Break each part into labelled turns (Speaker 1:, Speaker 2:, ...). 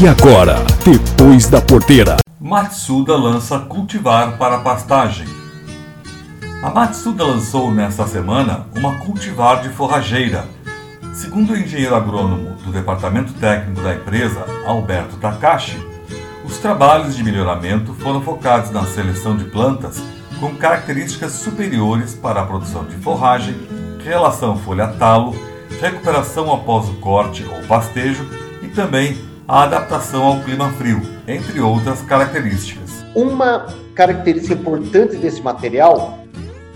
Speaker 1: E agora, depois da porteira.
Speaker 2: Matsuda lança cultivar para pastagem. A Matsuda lançou nesta semana uma cultivar de forrageira. Segundo o engenheiro agrônomo do departamento técnico da empresa, Alberto Takashi, os trabalhos de melhoramento foram focados na seleção de plantas com características superiores para a produção de forragem, relação folha-talo, recuperação após o corte ou pastejo também a adaptação ao clima frio, entre outras características.
Speaker 3: Uma característica importante desse material,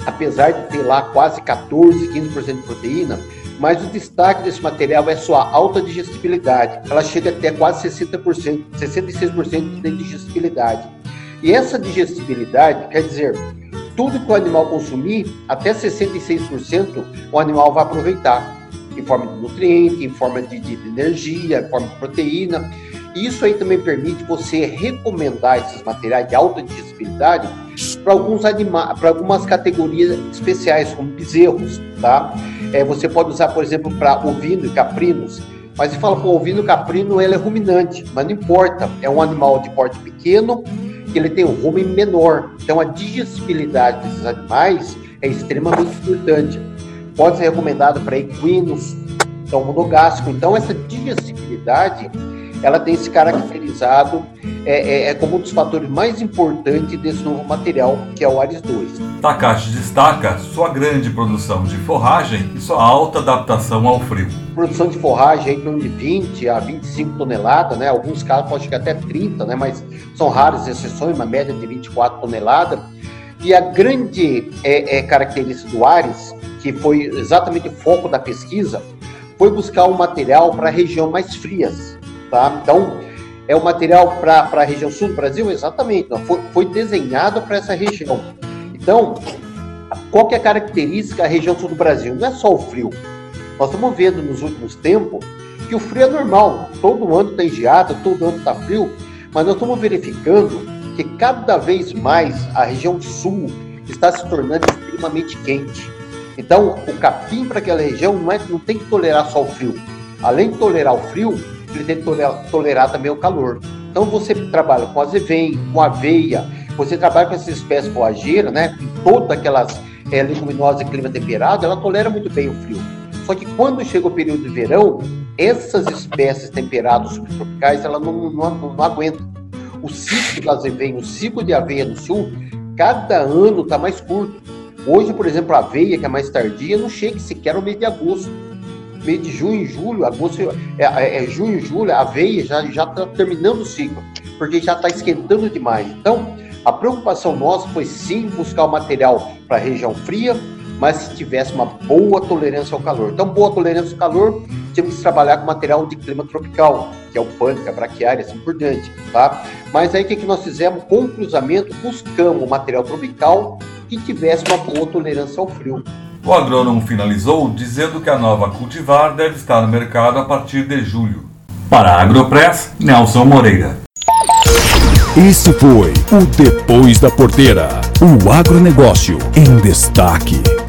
Speaker 3: apesar de ter lá quase 14, 15% de proteína, mas o destaque desse material é sua alta digestibilidade. Ela chega até quase 60%, 66% de digestibilidade. E essa digestibilidade quer dizer, tudo que o animal consumir, até 66% o animal vai aproveitar, em forma de nutriente, em forma de, de energia, em forma de proteína. Isso aí também permite você recomendar esses materiais de alta digestibilidade para alguns animais, para algumas categorias especiais, como bezerros, tá? É, você pode usar, por exemplo, para ovino e caprinos. Mas se fala, o ovino caprino, ele é ruminante, mas não importa, é um animal de porte pequeno, que ele tem um rumen menor. Então a digestibilidade desses animais é extremamente importante. Pode ser recomendado para equinos, então monogástrico. Então essa digestibilidade ela tem se caracterizado é, é, é, como um dos fatores mais importantes desse novo material, que é o Ares 2.
Speaker 2: Takashi destaca sua grande produção de forragem e sua alta adaptação ao frio.
Speaker 3: Produção de forragem em torno de 20 a 25 toneladas, né? Alguns casos pode chegar até 30, né? Mas são raras exceções, uma média de 24 toneladas. E a grande é, é, característica do Ares, que foi exatamente o foco da pesquisa, foi buscar um material para região mais frias, tá? Então, é o material para a região sul do Brasil? Exatamente, não, foi, foi desenhado para essa região. Então, qual que é a característica da região sul do Brasil? Não é só o frio. Nós estamos vendo nos últimos tempos que o frio é normal. Todo ano está geada, todo ano está frio, mas nós estamos verificando que cada vez mais a região sul está se tornando extremamente quente. Então, o capim para aquela região não, é, não tem que tolerar só o frio. Além de tolerar o frio, ele tem que tolerar, tolerar também o calor. Então você trabalha com azevém, com aveia, você trabalha com essas espécies forrageiras, né? Com todas aquelas é, leguminosas de clima temperado, ela tolera muito bem o frio. Só que quando chega o período de verão, essas espécies temperadas subtropicais, ela não, não, não, não aguentam. O ciclo do azevém, o ciclo de aveia no sul, cada ano está mais curto. Hoje, por exemplo, a aveia, que é mais tardia, não chega sequer ao mês de agosto meio de junho, julho, agosto, é, é, é junho, julho, a aveia já está terminando o ciclo, porque já está esquentando demais. Então, a preocupação nossa foi sim buscar o material para a região fria, mas se tivesse uma boa tolerância ao calor. Então, boa tolerância ao calor, temos que trabalhar com material de clima tropical, que é o pânica, a braquiária, assim por diante, tá? Mas aí o que, que nós fizemos? Com o cruzamento, buscamos material tropical que tivesse uma boa tolerância ao frio.
Speaker 2: O agrônomo finalizou dizendo que a nova cultivar deve estar no mercado a partir de julho. Para a Agropress, Nelson Moreira.
Speaker 1: Esse foi o Depois da Porteira, o agronegócio em destaque.